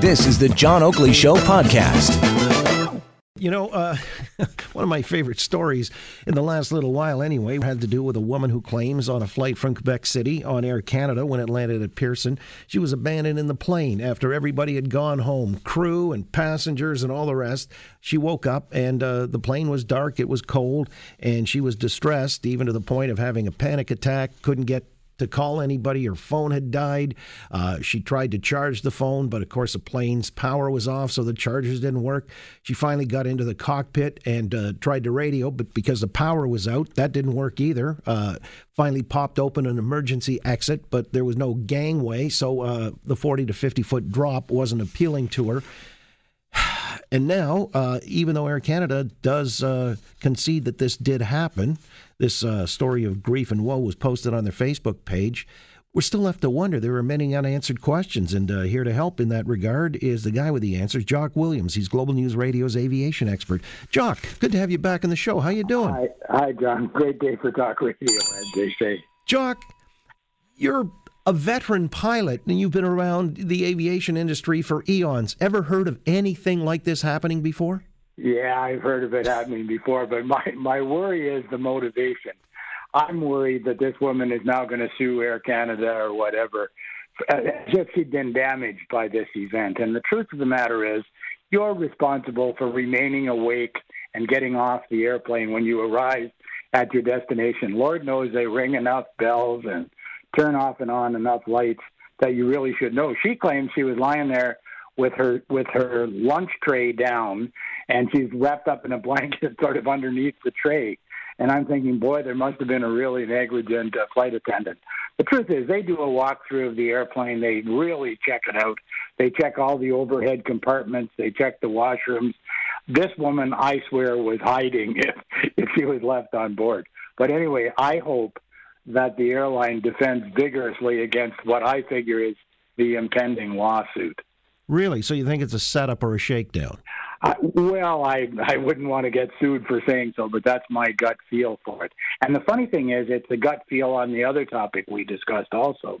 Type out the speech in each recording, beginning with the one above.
This is the John Oakley Show podcast. You know, uh, one of my favorite stories in the last little while, anyway, had to do with a woman who claims on a flight from Quebec City on Air Canada when it landed at Pearson, she was abandoned in the plane after everybody had gone home crew and passengers and all the rest. She woke up and uh, the plane was dark, it was cold, and she was distressed, even to the point of having a panic attack, couldn't get to call anybody. Her phone had died. Uh, she tried to charge the phone, but of course the plane's power was off, so the chargers didn't work. She finally got into the cockpit and uh, tried to radio, but because the power was out, that didn't work either. Uh, finally popped open an emergency exit, but there was no gangway, so uh, the 40 to 50 foot drop wasn't appealing to her. And now, uh, even though Air Canada does uh, concede that this did happen, this uh, story of grief and woe was posted on their Facebook page. We're still left to wonder. There are many unanswered questions, and uh, here to help in that regard is the guy with the answers, Jock Williams. He's Global News Radio's aviation expert. Jock, good to have you back on the show. How you doing? Hi, hi John. Great day for talk radio, as they say. Jock, you're a veteran pilot and you've been around the aviation industry for eons. Ever heard of anything like this happening before? Yeah, I've heard of it happening before, but my, my worry is the motivation. I'm worried that this woman is now going to sue Air Canada or whatever as if she'd been damaged by this event. And the truth of the matter is, you're responsible for remaining awake and getting off the airplane when you arrive at your destination. Lord knows they ring enough bells and turn off and on enough lights that you really should know. She claims she was lying there with her with her lunch tray down and she's wrapped up in a blanket sort of underneath the tray. And I'm thinking, boy, there must have been a really negligent uh, flight attendant. The truth is, they do a walkthrough of the airplane. They really check it out. They check all the overhead compartments. They check the washrooms. This woman, I swear, was hiding if if she was left on board. But anyway, I hope that the airline defends vigorously against what I figure is the impending lawsuit. Really? So you think it's a setup or a shakedown? Uh, well, I I wouldn't want to get sued for saying so, but that's my gut feel for it. And the funny thing is, it's a gut feel on the other topic we discussed also.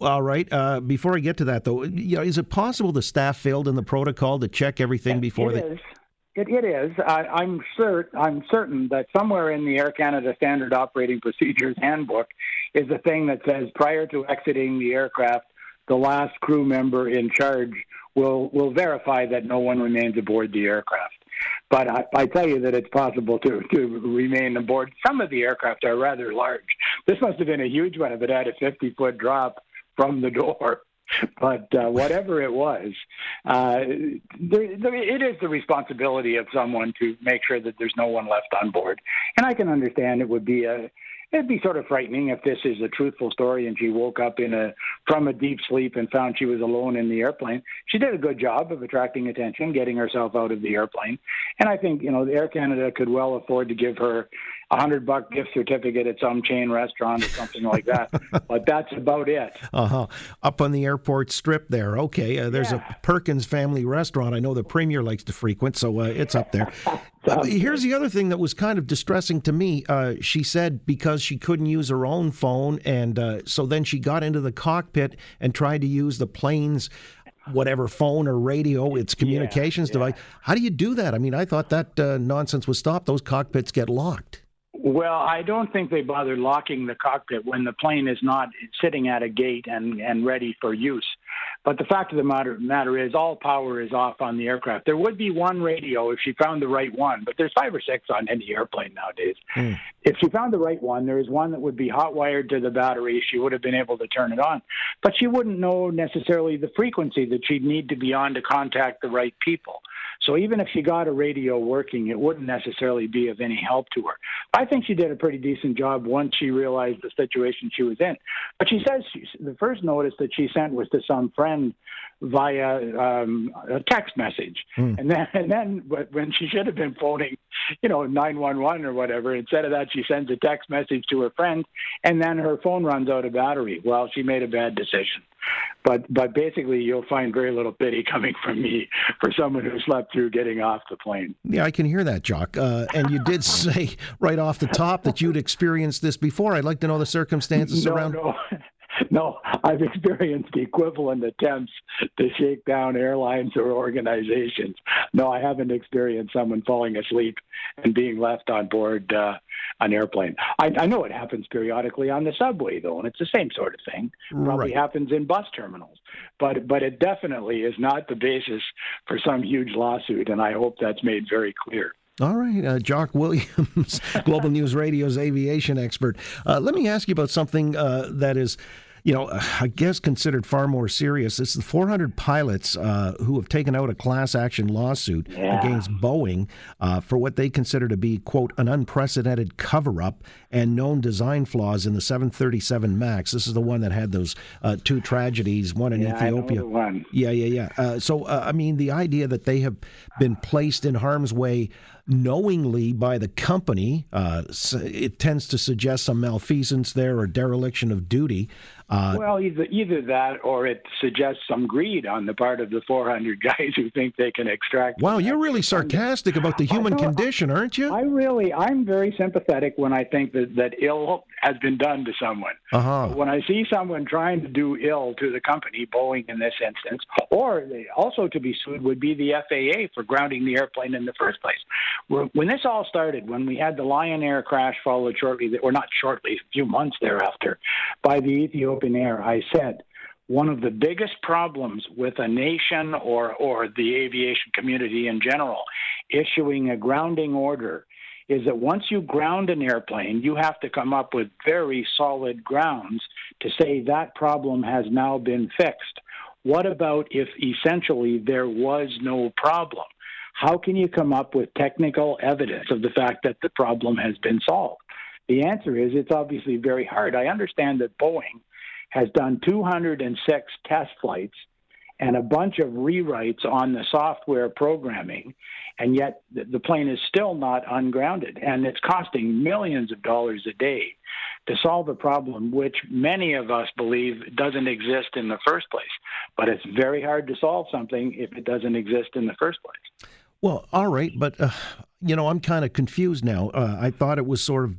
All right. Uh, before I get to that, though, you know, is it possible the staff failed in the protocol to check everything before it they? Is. It, it is. I, I'm cert, I'm certain that somewhere in the Air Canada Standard Operating Procedures Handbook is a thing that says prior to exiting the aircraft, the last crew member in charge will will verify that no one remains aboard the aircraft. But I, I tell you that it's possible to to remain aboard. Some of the aircraft are rather large. This must have been a huge one if it had a 50 foot drop from the door. But uh, whatever it was, uh, there, there, it is the responsibility of someone to make sure that there's no one left on board. And I can understand it would be a it'd be sort of frightening if this is a truthful story and she woke up in a from a deep sleep and found she was alone in the airplane. She did a good job of attracting attention, getting herself out of the airplane, and I think you know Air Canada could well afford to give her a hundred buck gift certificate at some chain restaurant or something like that. but that's about it. Uh huh. Up on the airport strip there. Okay. Uh, there's Yeah. a Perkins family restaurant. I know the premier likes to frequent, so uh, it's up there. Uh, here's the other thing that was kind of distressing to me. Uh, she said because she couldn't use her own phone, and uh, so then she got into the cockpit and tried to use the plane's whatever phone or radio, its communications yeah. device. How do you do that? I mean, I thought that uh, nonsense was stopped. Those cockpits get locked. Well, I don't think they bothered locking the cockpit when the plane is not sitting at a gate and, and ready for use. But the fact of the matter, matter is, all power is off on the aircraft. There would be one radio if she found the right one, but there's five or six on any airplane nowadays. Hmm. If she found the right one, there is one that would be hot wired to the battery. She would have been able to turn it on, but she wouldn't know necessarily the frequency that she'd need to be on to contact the right people. So even if she got a radio working, it wouldn't necessarily be of any help to her. I think she did a pretty decent job once she realized the situation she was in. But she says she, the first notice that she sent was to some friend friend via um, a text message, mm. and then and then when she should have been phoning, you know, nine one one or whatever, instead of that she sends a text message to her friend, and then her phone runs out of battery. Well, she made a bad decision. But but basically, you'll find very little pity coming from me for someone who slept through getting off the plane. Yeah, I can hear that, Jock. Uh, and you did say right off the top that you'd experienced this before. I'd like to know the circumstances no, around. No. No, I've experienced equivalent attempts to shake down airlines or organizations. No, I haven't experienced someone falling asleep and being left on board uh, an airplane. I, I know it happens periodically on the subway, though, and it's the same sort of thing. Probably right. happens in bus terminals, but but it definitely is not the basis for some huge lawsuit, and I hope that's made very clear. All right, uh, Jock Williams, Global News Radio's aviation expert. Uh, let me ask you about something uh, that is you know, I guess considered far more serious. It's the 400 pilots uh, who have taken out a class action lawsuit yeah. against Boeing uh, for what they consider to be, quote, an unprecedented cover up and known design flaws in the 737 MAX. This is the one that had those uh, two tragedies, one in yeah, Ethiopia. one. Yeah, yeah, yeah. Uh, so, uh, I mean, the idea that they have been placed in harm's way knowingly by the company. Uh, it tends to suggest some malfeasance there or dereliction of duty. Uh, well, either either that or it suggests some greed on the part of the 400 guys who think they can extract. Wow, you're really sarcastic about the human condition, aren't you? I really, I'm very sympathetic when I think that that ill has been done to someone. Uh-huh. When I see someone trying to do ill to the company, Boeing in this instance, or also to be sued would be the FAA for grounding the airplane in the first place. When this all started, when we had the Lion Air crash followed shortly, or not shortly, a few months thereafter, by the Ethiopian Air, I said, one of the biggest problems with a nation or, or the aviation community in general issuing a grounding order is that once you ground an airplane, you have to come up with very solid grounds to say that problem has now been fixed. What about if essentially there was no problem? How can you come up with technical evidence of the fact that the problem has been solved? The answer is it's obviously very hard. I understand that Boeing has done 206 test flights and a bunch of rewrites on the software programming, and yet the plane is still not ungrounded. And it's costing millions of dollars a day to solve a problem which many of us believe doesn't exist in the first place. But it's very hard to solve something if it doesn't exist in the first place. Well, all right, but uh, you know, I'm kind of confused now. Uh, I thought it was sort of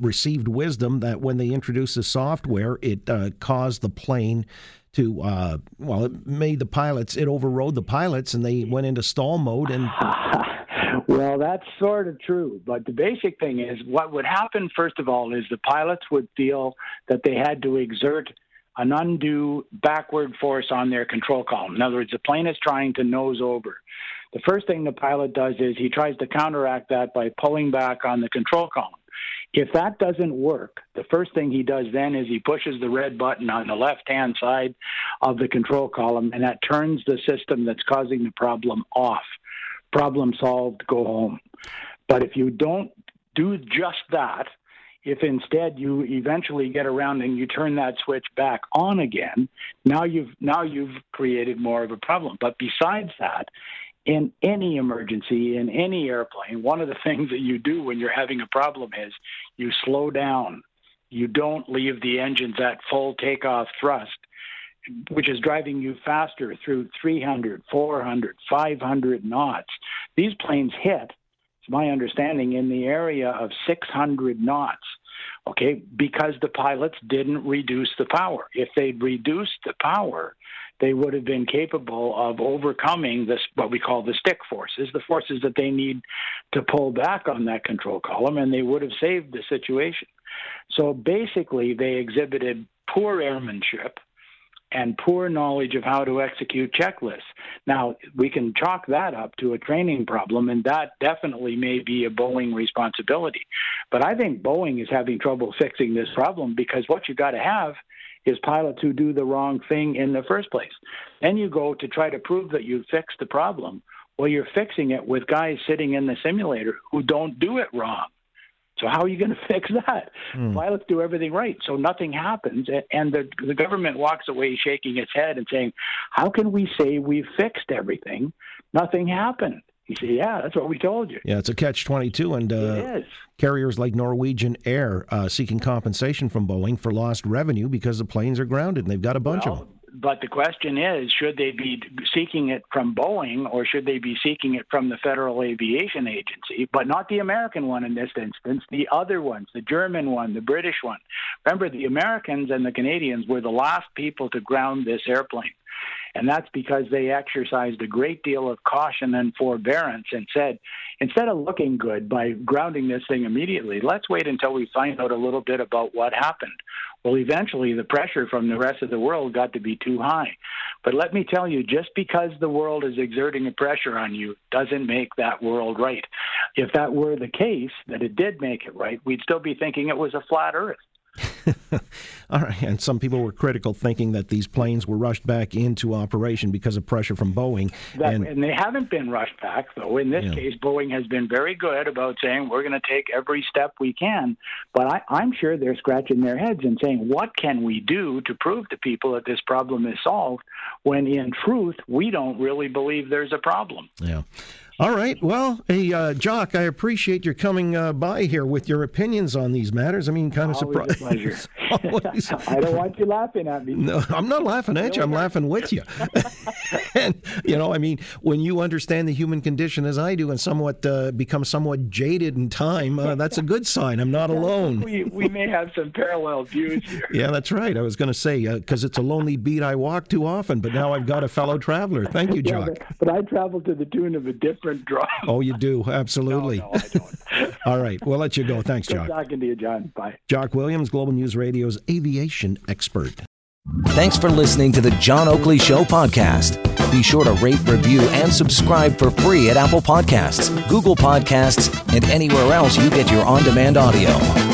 received wisdom that when they introduced the software, it uh, caused the plane to uh, well, it made the pilots, it overrode the pilots, and they went into stall mode. And well, that's sort of true, but the basic thing is what would happen. First of all, is the pilots would feel that they had to exert an undue backward force on their control column. In other words, the plane is trying to nose over. The first thing the pilot does is he tries to counteract that by pulling back on the control column. If that doesn't work, the first thing he does then is he pushes the red button on the left hand side of the control column, and that turns the system that's causing the problem off. Problem solved, go home. But if you don't do just that, if instead you eventually get around and you turn that switch back on again, now you've now you've created more of a problem. But besides that, in any emergency, in any airplane, one of the things that you do when you're having a problem is you slow down. You don't leave the engines at full takeoff thrust, which is driving you faster through 300, 400, 500 knots. These planes hit, it's my understanding, in the area of 600 knots. Okay, because the pilots didn't reduce the power. If they'd reduced the power, they would have been capable of overcoming this what we call the stick forces, the forces that they need to pull back on that control column, and they would have saved the situation. So basically, they exhibited poor airmanship and poor knowledge of how to execute checklists. Now, we can chalk that up to a training problem, and that definitely may be a Boeing responsibility. But I think Boeing is having trouble fixing this problem because what you've got to have is pilots who do the wrong thing in the first place. Then you go to try to prove that you fixed the problem. Well, you're fixing it with guys sitting in the simulator who don't do it wrong. So how are you going to fix that? Mm. Pilots do everything right, so nothing happens, and the the government walks away shaking its head and saying, "How can we say we've fixed everything? Nothing happened." He said, "Yeah, that's what we told you." Yeah, it's a catch twenty two, and uh, carriers like Norwegian Air uh, seeking compensation from Boeing for lost revenue because the planes are grounded, and they've got a bunch well, of them. But the question is, should they be seeking it from Boeing or should they be seeking it from the Federal Aviation Agency, but not the American one in this instance, the other ones, the German one, the British one. Remember, the Americans and the Canadians were the last people to ground this airplane. And that's because they exercised a great deal of caution and forbearance and said, instead of looking good by grounding this thing immediately, let's wait until we find out a little bit about what happened. Well, eventually the pressure from the rest of the world got to be too high. But let me tell you, just because the world is exerting a pressure on you doesn't make that world right. If that were the case, that it did make it right, we'd still be thinking it was a flat earth. All right, and some people were critical, thinking that these planes were rushed back into operation because of pressure from Boeing. That, and, and, they haven't been rushed back, though. In this yeah. case, Boeing has been very good about saying we're going to take every step we can. But I, I'm sure they're scratching their heads and saying, what can we do to prove to people that this problem is solved? When in truth, we don't really believe there's a problem. Yeah. All right. Well, hey, uh, Jock, I appreciate your coming uh, by here with your opinions on these matters. I mean, kind of surprised. pleasure. I don't want you laughing at me. No, I'm not laughing at you. I'm laughing with you. and you know, I mean, when you understand the human condition as I do, and somewhat uh, become somewhat jaded in time, uh, that's a good sign. I'm not alone. we we may have some parallel views here. Yeah, that's right. I was going to say because uh, it's a lonely beat I walk too often, but now I've got a fellow traveler. Thank you, Jock. Yeah, but, but I travel to the tune of a different drum. Oh, you do absolutely. No, no, I don't. All right, we'll let you go. Thanks, Jock. talking to you, John. Bye. Jock Williams, Global News Radio's aviation expert. Thanks for listening to the John Oakley Show podcast. Be sure to rate, review, and subscribe for free at Apple Podcasts, Google Podcasts, and anywhere else you get your on demand audio.